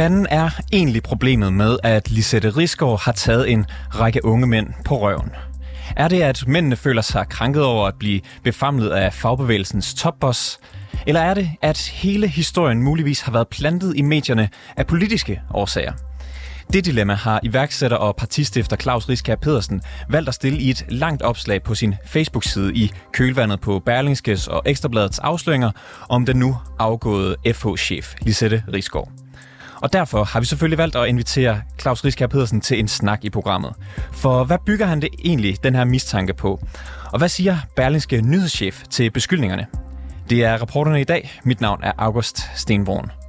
Fanden er egentlig problemet med, at Lisette Risgaard har taget en række unge mænd på røven? Er det, at mændene føler sig krænket over at blive befamlet af fagbevægelsens topboss? Eller er det, at hele historien muligvis har været plantet i medierne af politiske årsager? Det dilemma har iværksætter og partistifter Claus Riskær Pedersen valgt at stille i et langt opslag på sin Facebook-side i kølvandet på Berlingskes og Ekstrabladets afsløringer om den nu afgåede FH-chef Lisette Risgaard. Og derfor har vi selvfølgelig valgt at invitere Claus Riskær Pedersen til en snak i programmet. For hvad bygger han det egentlig, den her mistanke på? Og hvad siger Berlingske nyhedschef til beskyldningerne? Det er reporterne i dag. Mit navn er August Stenborn.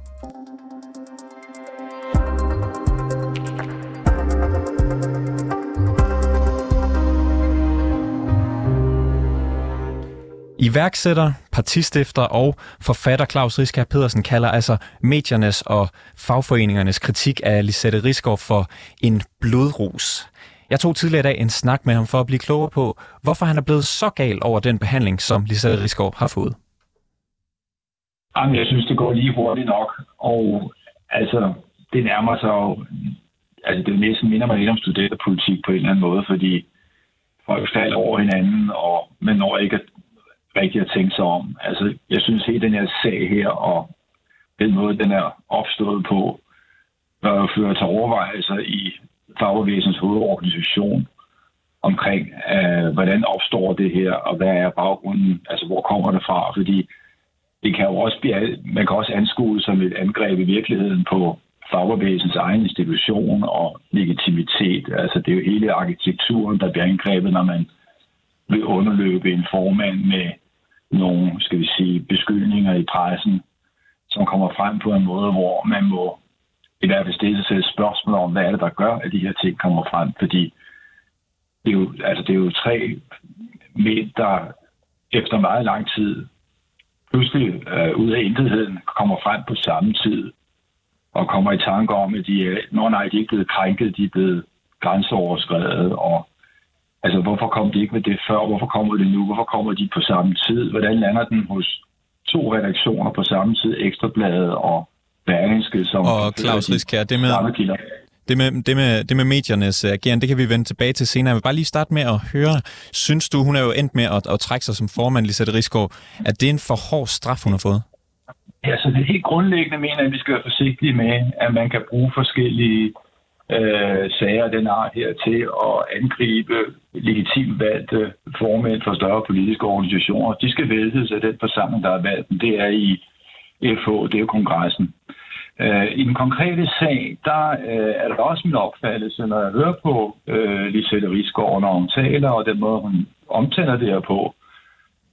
Iværksætter, partistifter og forfatter Claus Riskær Pedersen kalder altså mediernes og fagforeningernes kritik af Lisette Risgaard for en blodrus. Jeg tog tidligere i dag en snak med ham for at blive klogere på, hvorfor han er blevet så gal over den behandling, som Lisette Risgaard har fået. Jamen, jeg synes, det går lige hurtigt nok, og altså, det nærmer sig jo, altså det næsten minder mig lidt om studenterpolitik på en eller anden måde, fordi folk falder over hinanden, og man når ikke at rigtig at tænke sig om. Altså, jeg synes hele den her sag her, og den måde, den er opstået på, øh, bør jo føre til overvejelser i fagbevægelsens hovedorganisation omkring, øh, hvordan opstår det her, og hvad er baggrunden, altså hvor kommer det fra, fordi det kan jo også blive, man kan også anskue som et angreb i virkeligheden på fagbevægelsens egen institution og legitimitet. Altså det er jo hele arkitekturen, der bliver angrebet, når man vil underløbe en formand med nogle, skal vi sige, beskyldninger i pressen, som kommer frem på en måde, hvor man må i hvert fald stille sig spørgsmål om, hvad er det, der gør, at de her ting kommer frem. Fordi det er jo, altså det er jo tre mænd, der efter meget lang tid pludselig øh, ud af intetheden kommer frem på samme tid og kommer i tanke om, at de er, når nej, de er ikke blevet krænket, de er blevet grænseoverskrevet, og Altså, hvorfor kom de ikke med det før? Hvorfor kommer det nu? Hvorfor kommer de på samme tid? Hvordan lander den hos to redaktioner på samme tid, Ekstrabladet og Berlingske, som... Og Claus Riskær, det med, det med, det, med, det med mediernes ageren, det kan vi vende tilbage til senere. Jeg vil bare lige starte med at høre, synes du, hun er jo endt med at, at trække sig som formand, Lisette Rigsgaard, at det er en for hård straf, hun har fået? Ja, så det helt grundlæggende mener jeg, at vi skal være forsigtige med, at man kan bruge forskellige øh, sager af den art her til at angribe legitimt valgte formænd for større politiske organisationer. De skal vælges af den forsamling, der er valgt. Det er i FH, det er kongressen. Øh, I den konkrete sag, der øh, er der også min opfattelse, når jeg hører på øh, Lisette Rigsgaard, når hun taler, og den måde, hun omtaler det her på,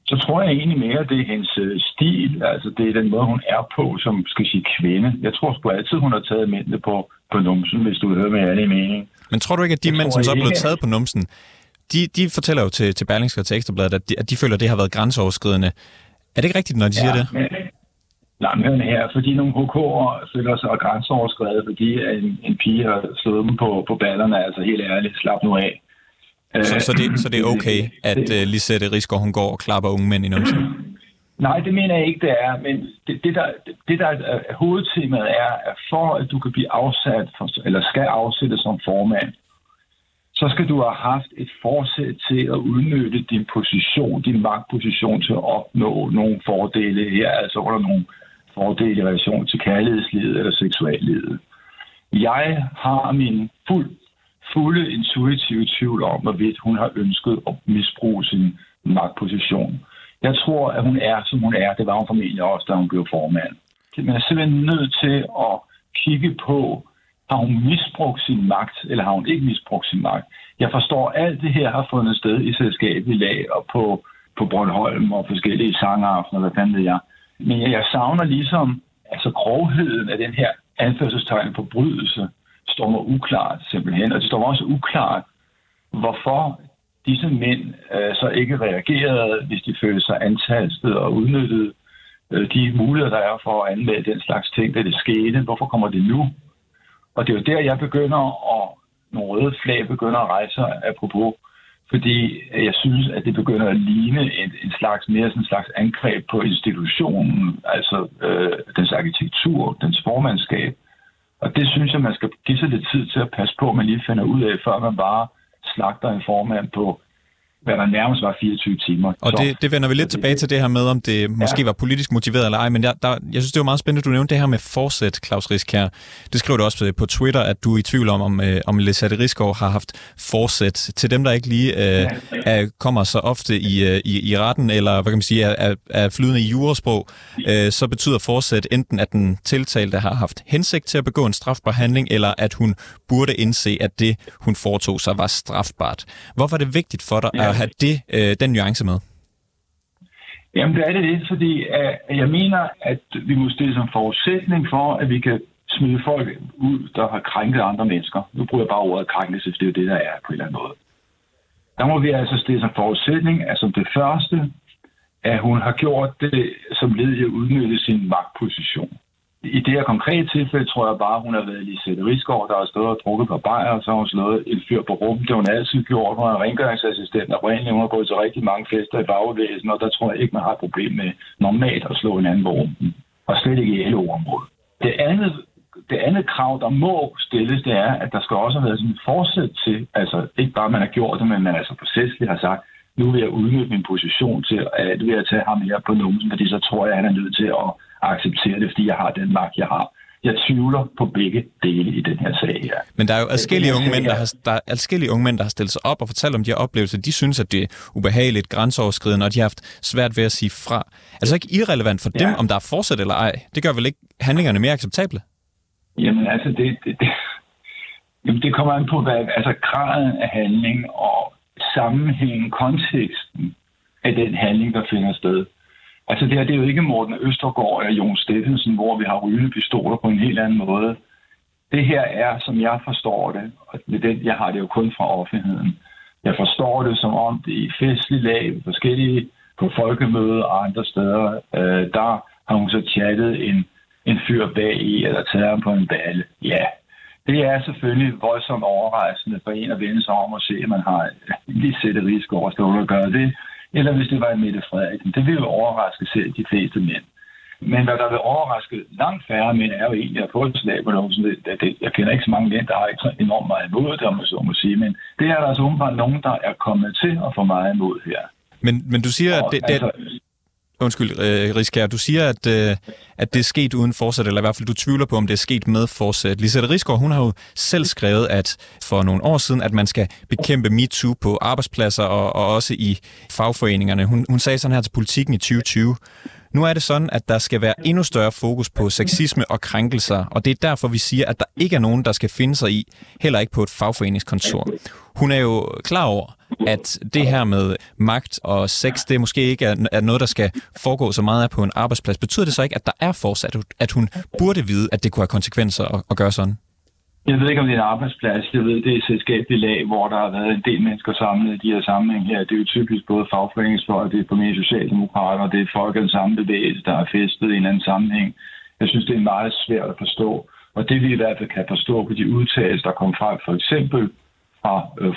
så tror jeg egentlig mere, at det er hendes øh, stil, altså det er den måde, hun er på, som skal sige kvinde. Jeg tror sgu altid, hun har taget mændene på, på numsen, hvis du hører med alle mening. Men tror du ikke, at de jeg mænd, som så er blevet taget på numsen, de, de fortæller jo til, til Berlingske og til Ekstrabladet, at de, at de føler, at det har været grænseoverskridende. Er det ikke rigtigt, når de ja, siger det? Men, nej, men her, fordi nogle HK'er føler sig grænseoverskrevet, fordi en, en pige har slået dem på, på ballerne, altså helt ærligt, slap nu af. Så, så, det, så det er okay, at uh, Lisette Rigsgaard, hun går og klapper unge mænd i numsen? Nej, det mener jeg ikke, det er. Men det, det, der, det der er hovedtemaet er, at for at du kan blive afsat, for, eller skal afsættes som formand, så skal du have haft et forsæt til at udnytte din position, din magtposition til at opnå nogle fordele her, altså under nogle fordele i relation til kærlighedslivet eller seksuallivet. Jeg har min fuld fulde intuitive tvivl om, hvorvidt hun har ønsket at misbruge sin magtposition. Jeg tror, at hun er, som hun er. Det var hun formentlig også, da hun blev formand. Man er simpelthen nødt til at kigge på, har hun misbrugt sin magt, eller har hun ikke misbrugt sin magt? Jeg forstår, at alt det her har fundet sted i selskabet i lag og på, på Bornholm og forskellige sangaftener, hvad fanden ved jeg. Men jeg savner ligesom altså grovheden af den her anførselstegn forbrydelse, står mig uklart simpelthen. Og det står mig også uklart, hvorfor disse mænd øh, så ikke reagerede, hvis de følte sig antastet og udnyttede øh, de muligheder, der er for at anmelde den slags ting, da det skete. Hvorfor kommer det nu? Og det er jo der, jeg begynder at nogle røde flag begynder at rejse sig apropos, fordi jeg synes, at det begynder at ligne en, en slags mere sådan en slags angreb på institutionen, altså øh, dens arkitektur, dens formandskab, og det synes jeg, man skal give sig lidt tid til at passe på, at man lige finder ud af, før man bare slagter en formand på hvad der nærmest var 24 timer. Og det, det vender vi lidt tilbage til det her med, om det måske ja. var politisk motiveret eller ej, men jeg, der, jeg synes, det var meget spændende, du nævnte det her med forsæt, Claus Riskær. Det skriver du også på Twitter, at du er i tvivl om, om, øh, om Lisette Riskov har haft forsæt. Til dem, der ikke lige øh, er, kommer så ofte i, øh, i, i retten, eller hvad kan man sige, er, er flydende i jurasprog, øh, så betyder forsæt enten, at den tiltalte har haft hensigt til at begå en strafbar handling, eller at hun burde indse, at det, hun foretog sig, var strafbart. Hvorfor er det vigtigt for dig ja at have det, øh, den nuance med? Jamen, det er det lidt, fordi at jeg mener, at vi må stille som forudsætning for, at vi kan smide folk ud, der har krænket andre mennesker. Nu bruger jeg bare ordet krænkelse, det er jo det, der er på en eller anden måde. Der må vi altså stille som forudsætning, at som det første, at hun har gjort det som led i at udnytte sin magtposition. I det her konkrete tilfælde tror jeg bare, hun har været Lisette Rigsgaard, der har stået og drukket på bajer, og så har hun slået et fyr på rum. Det har hun altid gjort. Hun er rengøringsassistent, og rent hun har gået til rigtig mange fester i bagbevægelsen, og der tror jeg ikke, man har et problem med normalt at slå en anden på rumpen. Og slet ikke i LO-området. Det andet, det andet krav, der må stilles, det er, at der skal også have været sådan en forsæt til, altså ikke bare man har gjort det, men man altså procesligt har sagt, nu vil jeg udnytte min position til, at vil jeg tage ham her på numsen, fordi så tror jeg, at han er nødt til at acceptere det, fordi jeg har den magt, jeg har. Jeg tvivler på begge dele i den her sag her. Men der er jo adskillige unge, mænd, der har, der er adskillige unge mænd, der har stillet sig op og fortalt om de her oplevelser. De synes, at det er ubehageligt, grænseoverskridende, og de har haft svært ved at sige fra. Er det så ikke irrelevant for ja. dem, om der er fortsat eller ej? Det gør vel ikke handlingerne mere acceptable? Jamen altså, det, det, det, jamen, det kommer an på, hvad, altså graden af handling og sammenhængen, konteksten af den handling, der finder sted. Altså det her, det er jo ikke Morten Østergaard og Jon Steffensen, hvor vi har rygende pistoler på en helt anden måde. Det her er, som jeg forstår det, og med den, jeg har det jo kun fra offentligheden, jeg forstår det som om det i festlig lag, forskellige på folkemøder og andre steder, øh, der har hun så chattet en, en fyr bag i, eller taget ham på en balle. Ja, det er selvfølgelig voldsomt overrejsende for en at vende sig om og se, at man har lige set et risk stå og gøre det eller hvis det var en Mette Frederiksen. Det vil jo overraske selv de fleste mænd. Men hvad der vil overraske langt færre mænd, er jo egentlig at få et slag på nogen. Det, det, jeg kender ikke så mange mænd, der har ikke så enormt meget imod det, om man så må sige. Men det er der altså umiddelbart nogen, der er kommet til at få meget imod her. Men, men du siger, at det, det, altså, Undskyld, øh, Riskær, du siger, at, øh, at det er sket uden forsæt, eller i hvert fald du tvivler på, om det er sket med forsæt. Lisette Rigsgaard, hun har jo selv skrevet, at for nogle år siden, at man skal bekæmpe MeToo på arbejdspladser og, og også i fagforeningerne. Hun, hun sagde sådan her til politikken i 2020. Nu er det sådan, at der skal være endnu større fokus på sexisme og krænkelser, og det er derfor, vi siger, at der ikke er nogen, der skal finde sig i, heller ikke på et fagforeningskontor. Hun er jo klar over, at det her med magt og sex, det måske ikke er, er noget, der skal foregå så meget af på en arbejdsplads. Betyder det så ikke, at der er fortsat, at hun burde vide, at det kunne have konsekvenser at, at gøre sådan? Jeg ved ikke, om det er en arbejdsplads. Jeg ved, det er et selskabeligt lag, hvor der har været en del mennesker samlet i de her sammenhæng her. Det er jo typisk både fagforeningsfolk, det er på mere socialdemokrater, og det er folk af den samme bevægelse, der er festet i en anden sammenhæng. Jeg synes, det er meget svært at forstå. Og det vi i hvert fald kan forstå på de udtalelser, der kom frem for eksempel fra øh,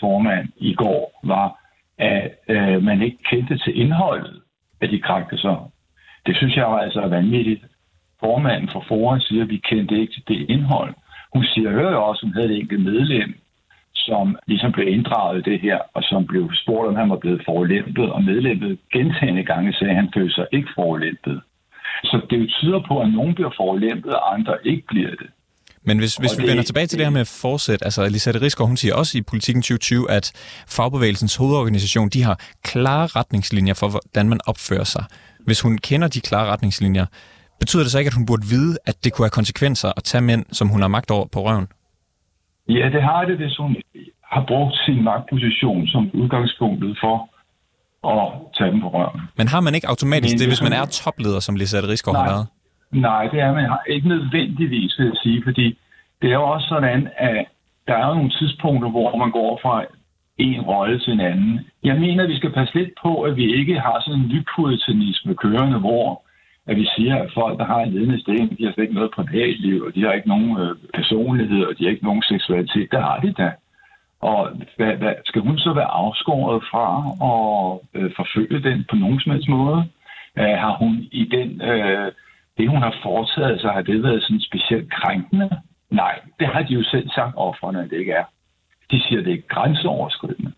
formand i går, var, at øh, man ikke kendte til indholdet af de krænkelser. Det synes jeg var altså vanvittigt. Formanden for foran siger, at vi kendte ikke til det indhold. Hun siger jo også, at hun havde et enkelt medlem, som ligesom blev inddraget i det her, og som blev spurgt, om han var blevet forulæmpet, og medlemmet gentagende gange sagde, at han følte sig ikke forulæmpet. Så det tyder på, at nogen bliver forulæmpet, og andre ikke bliver det. Men hvis, hvis vi det, vender tilbage til det her med forsæt, altså Elisette Rigsgaard, hun siger også i Politiken 2020, at fagbevægelsens hovedorganisation, de har klare retningslinjer for, hvordan man opfører sig. Hvis hun kender de klare retningslinjer, betyder det så ikke, at hun burde vide, at det kunne have konsekvenser at tage mænd, som hun har magt over på røven? Ja, det har det, hvis hun har brugt sin magtposition som udgangspunktet for at tage dem på røven. Men har man ikke automatisk Men, det, hvis man er topleder, som Lisette Rigsgaard har været? Nej, det er man ikke nødvendigvis, vil jeg sige, fordi det er jo også sådan, at der er nogle tidspunkter, hvor man går fra en rolle til en anden. Jeg mener, at vi skal passe lidt på, at vi ikke har sådan en nypuritanisme kørende, hvor at vi siger, at folk, der har en ledende sten, de har slet ikke noget privatliv, og de har ikke nogen øh, personlighed, og de har ikke nogen seksualitet. Det har de da. Og hvad, hvad, skal hun så være afskåret fra at øh, forfølge den på nogen som helst måde? Øh, har hun i den... Øh, det, hun har foretaget sig, har det været sådan specielt krænkende? Nej, det har de jo selv sagt offrene, at det ikke er. De siger, at det er grænseoverskridende.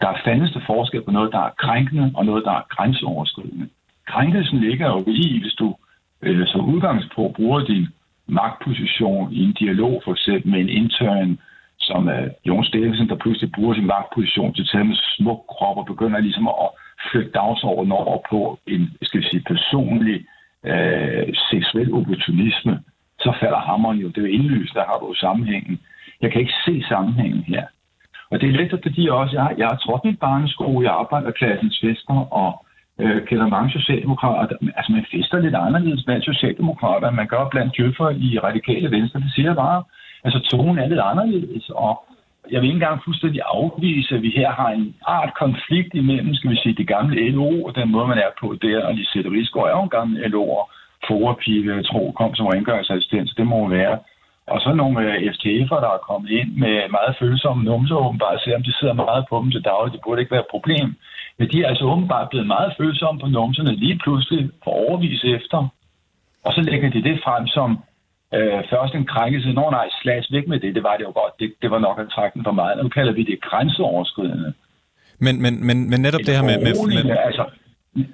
Der er fandeste forskel på noget, der er krænkende, og noget, der er grænseoverskridende. Krænkelsen ligger jo i, hvis du øh, som udgangspunkt bruger din magtposition i en dialog, for eksempel med en intern, som er Jon Steffensen, der pludselig bruger sin magtposition til at tage med smuk krop og begynder ligesom at flytte dagsordenen over på en, skal vi sige, personlig øh, seksuel opportunisme, så falder hammeren jo. Det er jo indlysende, der har du sammenhængen. Jeg kan ikke se sammenhængen her. Og det er lidt fordi også, jeg, jeg har trådt mit barnesko i arbejderklassens fester, og øh, kender mange socialdemokrater. Altså, man fester lidt anderledes blandt socialdemokrater, end man gør blandt djøffer i radikale venstre. Det siger bare, altså, tonen er lidt anderledes, og jeg vil ikke engang fuldstændig afvise, at vi her har en art konflikt imellem, skal vi sige, det gamle LO og den måde, man er på der, og Lisette Rigsgaard er jo en gammel LO'er, forepige, tro, kom som rengøringsassistent, det må være. Og så nogle øh, FTF'er, der er kommet ind med meget følsomme numser, åbenbart, selvom de sidder meget på dem til daglig. Det burde ikke være et problem. Men de er altså åbenbart blevet meget følsomme på numserne lige pludselig for overvis efter. Og så lægger de det frem som øh, først en krænkelse. Nå nej, slags væk med det. Det var det jo godt. Det, det var nok at trække den for meget. Nu kalder vi det grænseoverskridende. Men, men, men, men netop det her med... med, med... Altså,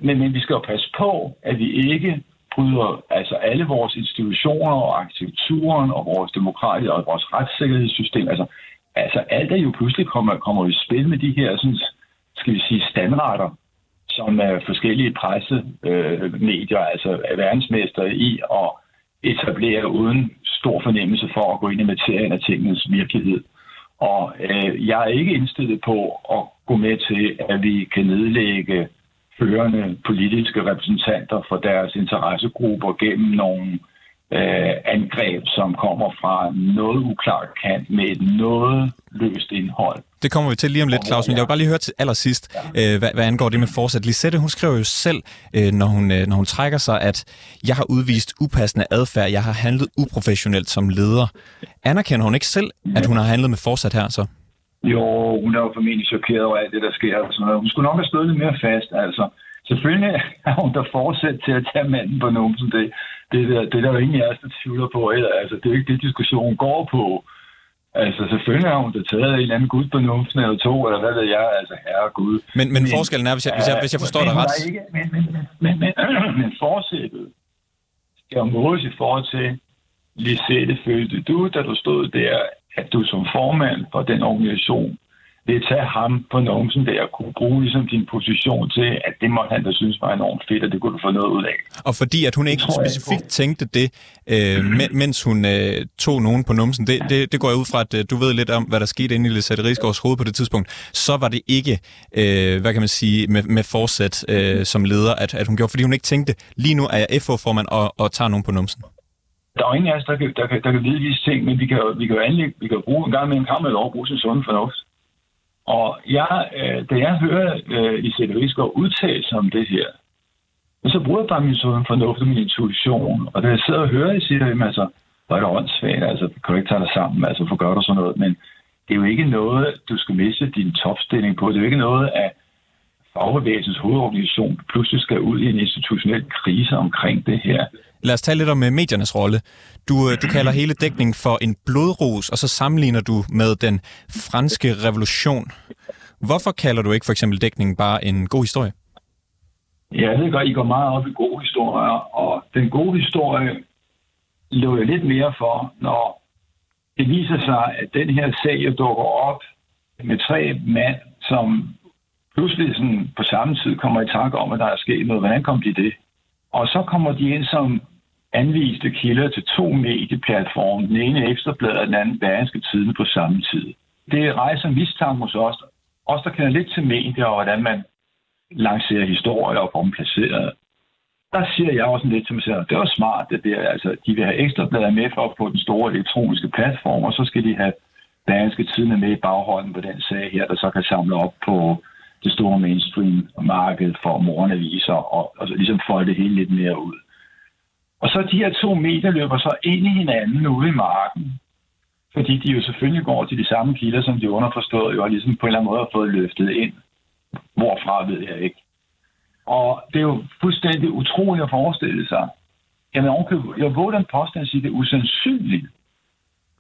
men, men vi skal jo passe på, at vi ikke bryder altså alle vores institutioner og arkitekturen og vores demokrati og vores retssikkerhedssystem. Altså, altså alt er jo pludselig kommer, kommer i spil med de her sådan, skal vi sige, standarder, som er forskellige pressemedier, øh, altså er verdensmester i at etablere uden stor fornemmelse for at gå ind i materien af tingens virkelighed. Og øh, jeg er ikke indstillet på at gå med til, at vi kan nedlægge førende politiske repræsentanter for deres interessegrupper gennem nogle øh, angreb, som kommer fra noget uklart kant med et noget løst indhold. Det kommer vi til lige om lidt, Claus, men jeg vil bare lige høre til allersidst, ja. øh, hvad, hvad angår det med fortsat. Lisette, hun skriver jo selv, øh, når, hun, øh, når hun trækker sig, at jeg har udvist upassende adfærd, jeg har handlet uprofessionelt som leder. Anerkender hun ikke selv, at hun har handlet med fortsat her så? Jo, hun er jo formentlig chokeret over alt det, der sker. Og sådan noget. Hun skulle nok have stået lidt mere fast. Altså, selvfølgelig er hun der fortsat til at tage manden på numsen. Det, det, det, det er der jo ingen af os, der tvivler på. Eller, altså, det er jo ikke det, diskussionen går på. Altså, selvfølgelig har hun da taget en eller anden gud på numsen eller to, eller hvad ved jeg, altså herre Gud. Men, men, men forskellen er, hvis jeg, hvis jeg, hvis jeg forstår dig ret... Ikke, men, men, men, men, men, men forsættet skal jo måles i forhold til, Lisette, følte du, da du stod der, at du som formand for den organisation vil tage ham på numsen der og kunne bruge ligesom din position til, at det måtte han da synes var enormt fedt, og det kunne du få noget ud af. Og fordi at hun ikke specifikt tænkte det, øh, mens hun øh, tog nogen på numsen, det, det, det går jeg ud fra, at øh, du ved lidt om, hvad der skete inde i Lisette Rigsgaards hoved på det tidspunkt, så var det ikke, øh, hvad kan man sige, med, med forsæt øh, som leder, at, at hun gjorde, fordi hun ikke tænkte, lige nu er jeg FH-formand og, og tager nogen på numsen. Der er jo ingen af os, der kan, der kan, der kan vide disse ting, men vi kan, vi kan jo anlægge, vi kan bruge en gang med en kammer lov bruge sin sunde fornuft. Og jeg, øh, da jeg hører øh, Isette Rigsgaard udtale sig om det her, så bruger jeg bare min sådan fornuft og min intuition. Og da jeg sidder og hører, jeg siger, jamen altså, hvor er det åndssvagt, altså, kan du ikke tage dig sammen, altså, for gør du sådan noget. Men det er jo ikke noget, du skal miste din topstilling på. Det er jo ikke noget, at fagbevægelsens hovedorganisation pludselig skal ud i en institutionel krise omkring det her. Lad os tale lidt om øh, mediernes rolle. Du, øh, du kalder hele dækningen for en blodros, og så sammenligner du med den franske revolution. Hvorfor kalder du ikke for eksempel dækningen bare en god historie? Ja, jeg ved godt, I går meget op i gode historier, og den gode historie lå jeg lidt mere for, når det viser sig, at den her sag dukker op med tre mænd, som pludselig sådan på samme tid kommer i tanke om, at der er sket noget. Hvordan kom de det? Og så kommer de ind som anviste kilder til to medieplatforme. Den ene Ekstrabladet og den anden Bergenske Tiden på samme tid. Det rejser mistanke hos os. Os, der kender lidt til medier og hvordan man lancerer historier og får dem placeret. Der siger jeg også lidt til mig selv, det var smart, det der. Altså, de vil have Ekstrabladet med for at få den store elektroniske platform, og så skal de have Bergenske Tiden med i baghånden på den sag her, der så kan samle op på det store mainstream-marked for morgenaviser, og, og så ligesom folde det hele lidt mere ud. Og så de her to meter løber så ind i hinanden ude i marken, fordi de jo selvfølgelig går til de samme kilder, som de underforstået jo har ligesom på en eller anden måde har fået løftet ind. Hvorfra ved jeg ikke. Og det er jo fuldstændig utroligt at forestille sig, jeg, jeg våger den påstand at sige, det er usandsynligt,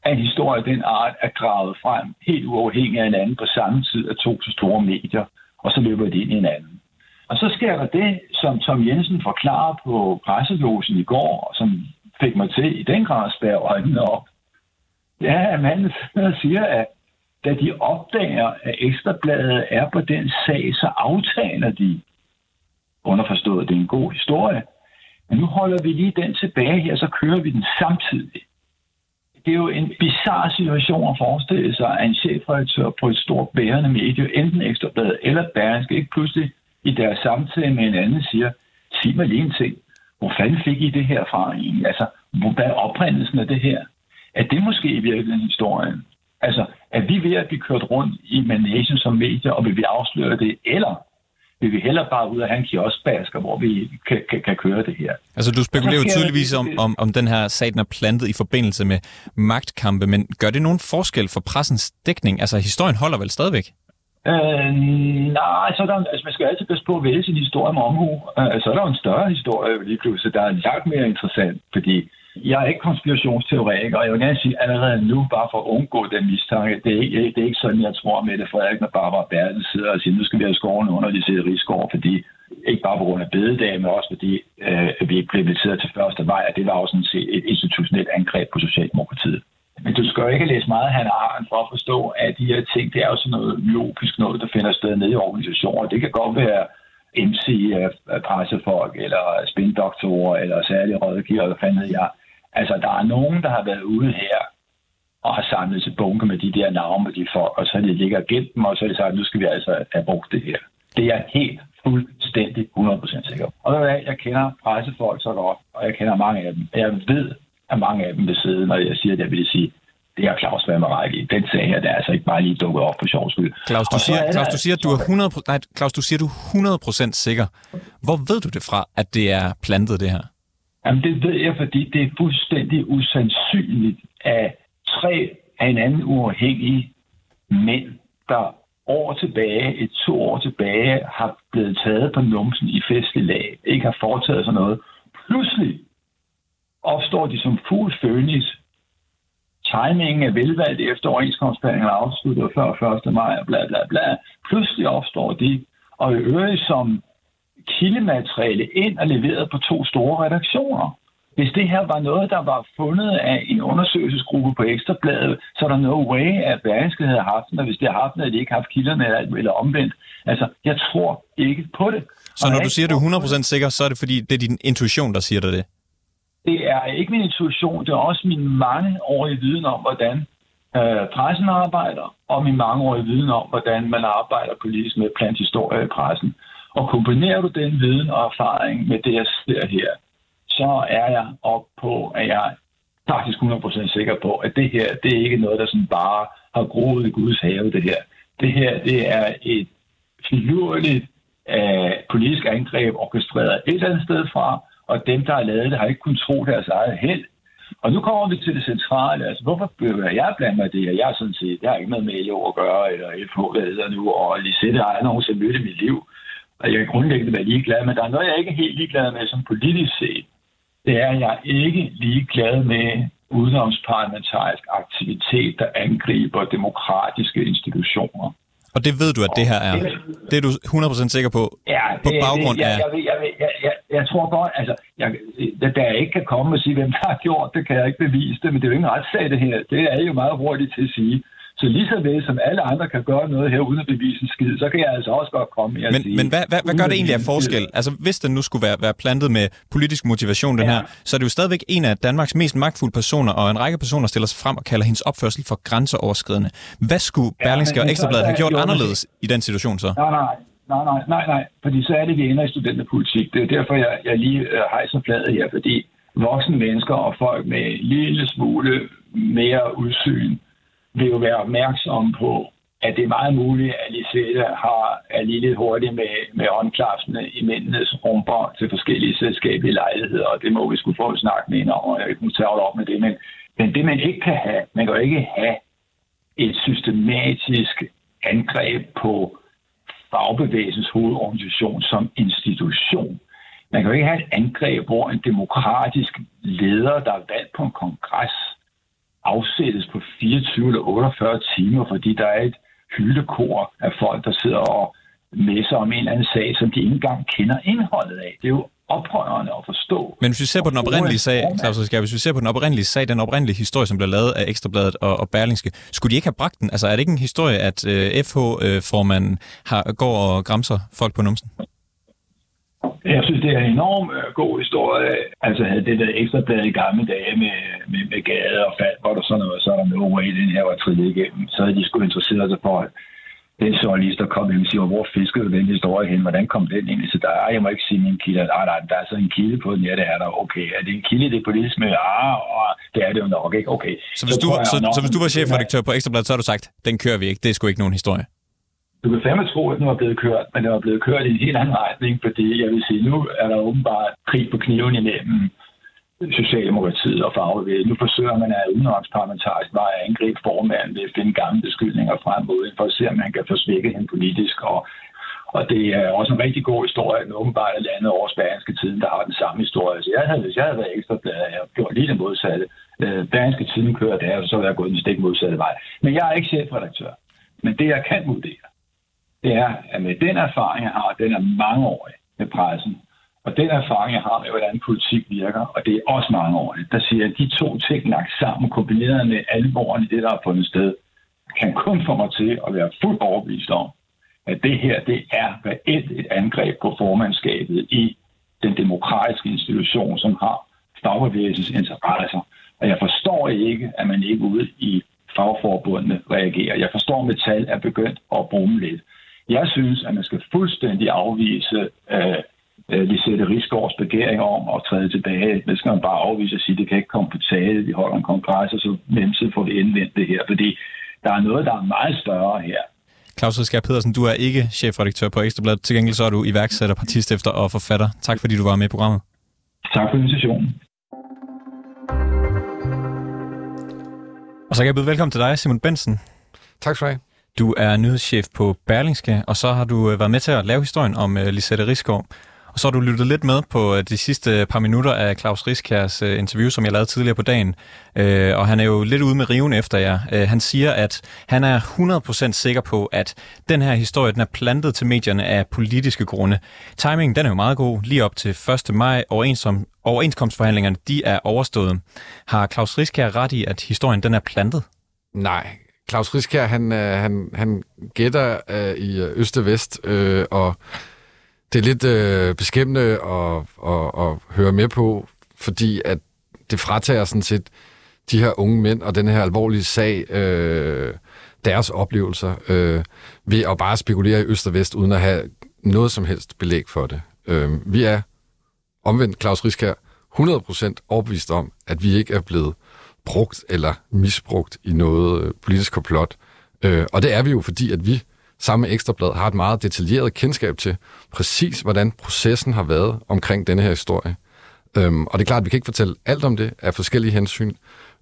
at en historie af den art er gravet frem helt uafhængig af hinanden på samme tid af to så store medier, og så løber de ind i hinanden. Og så sker der det, som Tom Jensen forklarer på presselosen i går, og som fik mig til i den grad spære øjnene op. Ja, at manden siger, at da de opdager, at Ekstrabladet er på den sag, så aftaler de, underforstået, det er en god historie, men nu holder vi lige den tilbage her, så kører vi den samtidig. Det er jo en bizarre situation at forestille sig, at en chefredaktør på et stort bærende medie, enten Ekstrabladet eller Berlingske, ikke pludselig i deres samtale med en anden siger, sig mig lige en ting. Hvor fanden fik I det her fra egentlig? Altså, hvad er oprindelsen af det her? Er det måske i virkeligheden historien? Altså, er vi ved at blive kørt rundt i managen som medier, og vil vi afsløre det? Eller vil vi hellere bare ud af have en kioskbasker, hvor vi kan, kan, kan køre det her. Altså du spekulerer jo tydeligvis om, om, om den her sag, den er plantet i forbindelse med magtkampe, men gør det nogen forskel for pressens dækning? Altså historien holder vel stadigvæk? Øh, nej, så er der, altså, man skal altid passe på at vælge sin historie med omhu. Øh, så er der jo en større historie lige pludselig, der er langt mere interessant, fordi jeg er ikke konspirationsteoretiker, og jeg vil gerne sige allerede nu, bare for at undgå den mistanke, det er ikke, det er ikke sådan, jeg tror med det, Frederik, og Barbara Bertel sidder og siger, nu skal vi have skoven under de sidder i Rigsgaard, fordi ikke bare på grund af bededag, men også fordi øh, vi ikke blev inviteret til første vej, og det var også sådan set et institutionelt angreb på Socialdemokratiet. Men du skal jo ikke læse meget han har for at forstå, at de her ting, det er jo sådan noget logisk noget, der finder sted nede i organisationer. Det kan godt være MC-pressefolk, øh, øh, eller spindoktorer, eller særlige rådgiver, eller fanden jeg. Altså, der er nogen, der har været ude her og har samlet til bunke med de der navne med de folk, og så de ligger og gemt dem, og så er de sagt, nu skal vi altså have brugt det her. Det er helt fuldstændig 100% sikker. Og jeg, jeg kender pressefolk så godt, og jeg kender mange af dem. Jeg ved, at mange af dem vil sidde, når jeg siger det, vil vil sige, det er Claus være med ret i. Den sag her, der er altså ikke bare lige dukket op på sjov skyld. Claus, du siger, Claus, du siger, du er 100, nej, Claus, du siger, du er 100% sikker. Hvor ved du det fra, at det er plantet, det her? Jamen, det ved jeg, fordi det er fuldstændig usandsynligt, at tre af en anden uafhængige mænd, der år tilbage, et to år tilbage, har blevet taget på numsen i festlig lag, ikke har foretaget sig noget. Pludselig opstår de som fugl fønix. Timingen er velvalgt efter overenskomstbehandlingen er afsluttet før 1. maj, og bla bla bla. Pludselig opstår de, og i øvrigt som kildemateriale ind og leveret på to store redaktioner. Hvis det her var noget, der var fundet af en undersøgelsesgruppe på Ekstrabladet, så er der no way, at Berlingske havde haft den, og hvis det har haft den, at de ikke har haft kilderne eller, eller omvendt. Altså, jeg tror ikke på det. Så når du siger, at du er 100% sikker, så er det fordi, det er din intuition, der siger dig det? Det er ikke min intuition, det er også min mangeårige viden om, hvordan øh, pressen arbejder, og min mangeårige viden om, hvordan man arbejder politisk med planthistorie i pressen. Og kombinerer du den viden og erfaring med det, jeg ser her, så er jeg op på, at jeg er faktisk 100% sikker på, at det her, det er ikke noget, der sådan bare har groet i Guds have, det her. Det her, det er et finurligt øh, politisk angreb, orkestreret et eller andet sted fra, og dem, der har lavet det, har ikke kunnet tro deres eget held. Og nu kommer vi til det centrale. Altså, hvorfor bør jeg blande mig det? Jeg er sådan set, jeg har ikke noget med LO at gøre, eller FH, hvad hedder nu, og Lisette har jeg nogensinde mødt i mit liv og jeg kan grundlæggende være ligeglad, men der er noget, jeg ikke er helt ligeglad med som politisk set. Det er, at jeg ikke ligeglad med udenomsparlamentarisk aktivitet, der angriber demokratiske institutioner. Og det ved du, at det her er? Det er du 100% sikker på? Ja, på baggrund af... Jeg, jeg, jeg, jeg, jeg, tror godt, altså, jeg, da jeg ikke kan komme og sige, hvem der har gjort det, kan jeg ikke bevise det, men det er jo ikke en retssag, det her. Det er jo meget hurtigt til at sige. Så lige så vel som alle andre kan gøre noget her uden at bevise en skid, så kan jeg altså også godt komme og men, sige... Men hvad, hvad, hvad gør det egentlig af forskel? Altså hvis den nu skulle være, være plantet med politisk motivation, den ja. her, så er det jo stadigvæk en af Danmarks mest magtfulde personer, og en række personer stiller sig frem og kalder hendes opførsel for grænseoverskridende. Hvad skulle Berlingske ja, og Ekstrabladet have gjort anderledes i den situation så? Nej, nej. Nej, nej, nej, nej, fordi så er det, vi ender i studenterpolitik. Det er derfor, jeg, jeg lige øh, hejser fladet her, fordi voksne mennesker og folk med en lille smule mere udsyn vil jo være opmærksom på, at det er meget muligt, at Lisette har, er lige lidt hurtig med, med åndklapsene i mændenes rumper til forskellige selskabelige lejligheder, og det må vi skulle få en snak med om, og jeg ikke tage op med det. Men, men det, man ikke kan have, man kan jo ikke have et systematisk angreb på fagbevægelsens hovedorganisation som institution. Man kan jo ikke have et angreb, hvor en demokratisk leder, der er valgt på en kongres, afsættes på 24 eller 48 timer, fordi der er et hyldekor af folk, der sidder og messer om en eller anden sag, som de ikke engang kender indholdet af. Det er jo oprørende at forstå. Men hvis vi ser på den oprindelige sag, Claus Riskær, hvis vi ser på den oprindelige sag, den oprindelige historie, som blev lavet af Ekstrabladet og, og Berlingske, skulle de ikke have bragt den? Altså er det ikke en historie, at øh, FH-formanden øh, har, går og græmser folk på numsen? Jeg synes, det er en enorm øh, god historie. Altså havde det der ekstrablad i gamle dage med, med, med gade og fald, hvor der sådan noget, så er der no way, den her var trillet igennem. Så havde de skulle interessere sig for, den journalist, der kom ind og siger, hvor fiskede den historie hen? Hvordan kom den ind? Så der er, jeg må ikke sige min kilde. Nej, nej, der er så en kilde på den. Ja, det er der. Okay. Er det en kilde det politisme? Ah, oh, det er det jo nok, ikke? Okay. Så hvis, så du, så, så, så hvis du var chefredaktør på Ekstrabladet, så har du sagt, den kører vi ikke. Det er sgu ikke nogen historie. Du kan fandme tro, at den var blevet kørt, men den var blevet kørt i en helt anden retning, fordi jeg vil sige, nu er der åbenbart krig på kniven imellem Socialdemokratiet og fagbevægelsen. Nu forsøger man at udenrigsparlamentarisk vej at angribe formanden ved at finde gamle beskyldninger frem mod for at se, om man kan forsvække hende politisk. Og, og det er også en rigtig god historie, at åbenbart er landet over spanske tiden, der har den samme historie. Så jeg havde, hvis jeg havde været ekstra blad, jeg havde gjort lige det modsatte. Øh, Bergenske tiden kører der, så ville jeg gået den stik modsatte vej. Men jeg er ikke chefredaktør. Men det, jeg kan vurdere, det er, at med den erfaring, jeg har, den er mangeårig med pressen, og den erfaring, jeg har med, hvordan politik virker, og det er også mange år, der siger, at de to ting lagt sammen, kombineret med alvoren i det, der er fundet sted, kan kun få mig til at være fuldt overbevist om, at det her, det er reelt et angreb på formandskabet i den demokratiske institution, som har fagbevægelsens interesser. Og jeg forstår ikke, at man ikke ude i fagforbundene reagerer. Jeg forstår, at metal er begyndt at brumme lidt. Jeg synes, at man skal fuldstændig afvise øh, øh, Lisette Rigsgaards begæring om at træde tilbage. Det skal man bare afvise og sige, at det kan ikke komme på tale. Vi holder en kongres, og så nemt får vi indvendt det her. Fordi der er noget, der er meget større her. Claus Riskær Pedersen, du er ikke chefredaktør på Ekstrabladet. Til gengæld så er du iværksætter, partistifter og forfatter. Tak fordi du var med i programmet. Tak for invitationen. Og så kan jeg byde velkommen til dig, Simon Bensen. Tak skal du have. Du er nyhedschef på Berlingske, og så har du øh, været med til at lave historien om uh, Lisette Rigsgaard. Og så har du lyttet lidt med på øh, de sidste øh, par minutter af Claus Riskærs øh, interview, som jeg lavede tidligere på dagen. Og han er jo lidt ude med riven efter jer. Han siger, at han er 100% sikker på, at den her historie den er plantet til medierne af politiske grunde. Timingen den er jo meget god. Lige op til 1. maj overensom, overenskomstforhandlingerne de er overstået. Har Claus Riskær ret i, at historien den er plantet? Nej, Claus Riskær, han, han, han gætter øh, i øst og vest, øh, og det er lidt øh, beskæmmende at, at, at høre med på, fordi at det fratager sådan set de her unge mænd og den her alvorlige sag øh, deres oplevelser øh, ved at bare spekulere i øst og vest, uden at have noget som helst belæg for det. Øh, vi er omvendt, Claus Riskær, 100% overbevist om, at vi ikke er blevet brugt eller misbrugt i noget øh, politisk komplot. Øh, og det er vi jo, fordi at vi sammen med Ekstrablad har et meget detaljeret kendskab til præcis, hvordan processen har været omkring denne her historie. Øhm, og det er klart, at vi kan ikke fortælle alt om det af forskellige hensyn,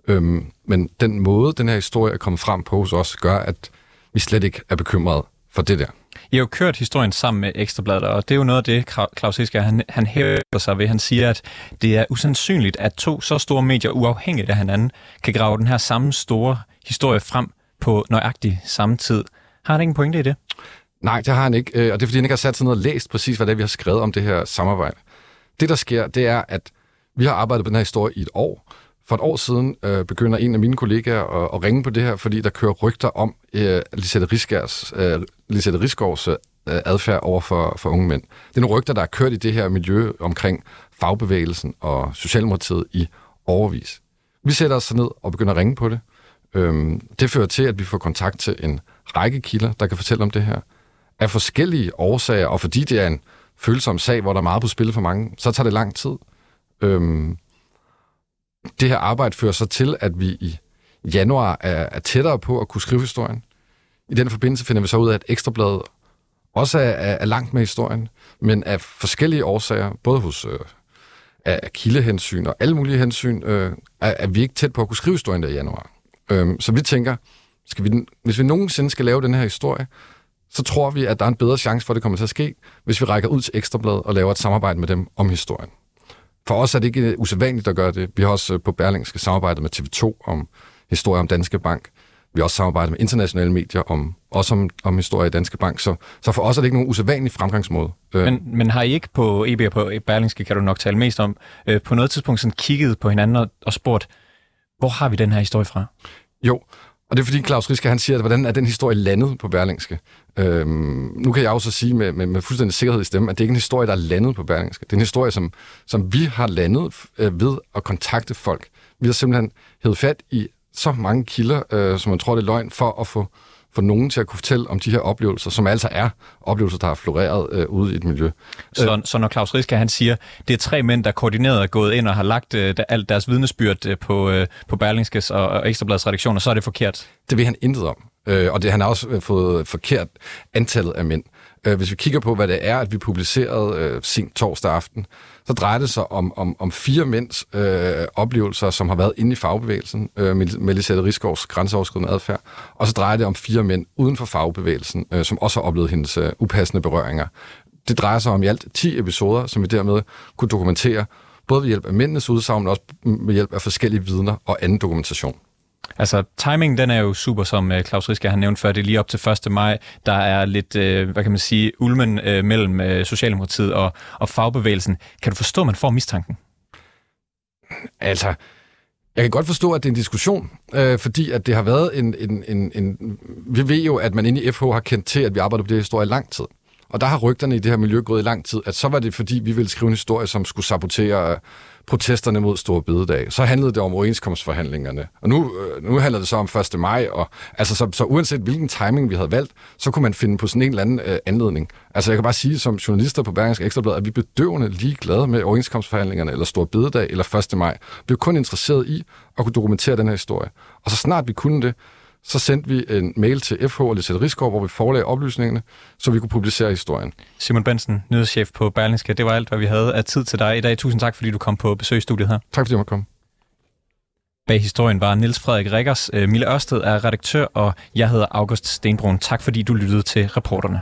øhm, men den måde, den her historie er kommet frem på hos os, gør, at vi slet ikke er bekymrede for det der. I har jo kørt historien sammen med Ekstrabladet, og det er jo noget af det, Claus Isker, han, han hæver sig ved. Han siger, at det er usandsynligt, at to så store medier, uafhængigt af hinanden, kan grave den her samme store historie frem på nøjagtig samme tid. Har han ikke en pointe i det? Nej, det har han ikke, øh, og det er fordi, han ikke har sat sig ned og læst præcis, hvad det er, vi har skrevet om det her samarbejde. Det, der sker, det er, at vi har arbejdet på den her historie i et år. For et år siden øh, begynder en af mine kollegaer at, at ringe på det her, fordi der kører rygter om øh, Lisette, Riskærs, øh, Lisette Rigsgaards øh, adfærd over for, for unge mænd. Det er nogle rygter, der er kørt i det her miljø omkring fagbevægelsen og Socialdemokratiet i overvis. Vi sætter os ned og begynder at ringe på det. Øhm, det fører til, at vi får kontakt til en række kilder, der kan fortælle om det her. Af forskellige årsager, og fordi det er en følsom sag, hvor der er meget på spil for mange, så tager det lang tid. Øhm, det her arbejde fører så til, at vi i januar er, er tættere på at kunne skrive historien. I den forbindelse finder vi så ud af, at Ekstrabladet også er, er, er langt med historien, men af forskellige årsager, både hos øh, af kildehensyn og alle mulige hensyn, øh, er, er vi ikke tæt på at kunne skrive historien der i januar. Øhm, så vi tænker, skal vi, hvis vi nogensinde skal lave den her historie, så tror vi, at der er en bedre chance for, at det kommer til at ske, hvis vi rækker ud til Ekstrabladet og laver et samarbejde med dem om historien. For os er det ikke usædvanligt at gøre det. Vi har også på Berlingske samarbejdet med TV2 om historie om Danske Bank. Vi har også samarbejdet med internationale medier om, også om, om historie i Danske Bank. Så, så for os er det ikke nogen usædvanlig fremgangsmåde. Øh. Men, men har I ikke på EB og på Berlingske, kan du nok tale mest om, øh, på noget tidspunkt sådan kigget på hinanden og, og spurgt, hvor har vi den her historie fra? Jo, og det er fordi Claus Riske, han siger, at hvordan er den historie landet på Berlingske? Øhm, nu kan jeg også sige med, med, med fuldstændig sikkerhed i stemme, at det ikke er en historie, der er landet på Berlingske. Det er en historie, som, som vi har landet øh, ved at kontakte folk. Vi har simpelthen hævet fat i så mange kilder, øh, som man tror, det er løgn, for at få, få nogen til at kunne fortælle om de her oplevelser, som altså er oplevelser, der har floreret øh, ude i et miljø. Så, så når Claus Riske, han siger, det er tre mænd, der koordineret er gået ind og har lagt øh, alt deres vidnesbyrd øh, på, øh, på Berlingskes og, og Ekstrabladets redaktioner, så er det forkert? Det vil han intet om. Øh, og det, han har også øh, fået forkert antallet af mænd. Øh, hvis vi kigger på, hvad det er, at vi publicerede øh, sent torsdag aften, så drejer det sig om, om, om fire mænds øh, oplevelser, som har været inde i fagbevægelsen, øh, med Lisette Rigsgaards grænseoverskridende adfærd, og så drejer det om fire mænd uden for fagbevægelsen, øh, som også har oplevet hendes øh, upassende berøringer. Det drejer sig om i alt 10 episoder, som vi dermed kunne dokumentere, både ved hjælp af mændenes udsagn, men også ved hjælp af forskellige vidner og anden dokumentation. Altså, timingen den er jo super, som øh, Claus Riske har nævnt før. Det er lige op til 1. maj. Der er lidt, øh, hvad kan man sige, ulmen øh, mellem øh, Socialdemokratiet og, og fagbevægelsen. Kan du forstå, at man får mistanken? Altså, jeg kan godt forstå, at det er en diskussion, øh, fordi at det har været en, en, en, en... Vi ved jo, at man inde i FH har kendt til, at vi arbejder på det her historie i lang tid. Og der har rygterne i det her miljø gået i lang tid, at så var det, fordi vi ville skrive en historie, som skulle sabotere øh, protesterne mod Store Bededag. Så handlede det om overenskomstforhandlingerne. Og nu, øh, nu handler det så om 1. maj, og altså, så, så uanset hvilken timing vi havde valgt, så kunne man finde på sådan en eller anden øh, anledning. Altså jeg kan bare sige som journalister på Bergensk Ekstrablad, at vi er bedøvende ligeglade med overenskomstforhandlingerne, eller Store Bededag, eller 1. maj. Vi er kun interesseret i at kunne dokumentere den her historie. Og så snart vi kunne det, så sendte vi en mail til FH og Lisette Rigsgaard, hvor vi forelagde oplysningene, så vi kunne publicere historien. Simon Bensen, nyhedschef på Berlingske. Det var alt, hvad vi havde af tid til dig i dag. Tusind tak, fordi du kom på besøg i studiet her. Tak, fordi jeg måtte komme. Bag historien var Niels Frederik Rikkers. Mille Ørsted er redaktør, og jeg hedder August Stenbrun. Tak, fordi du lyttede til reporterne.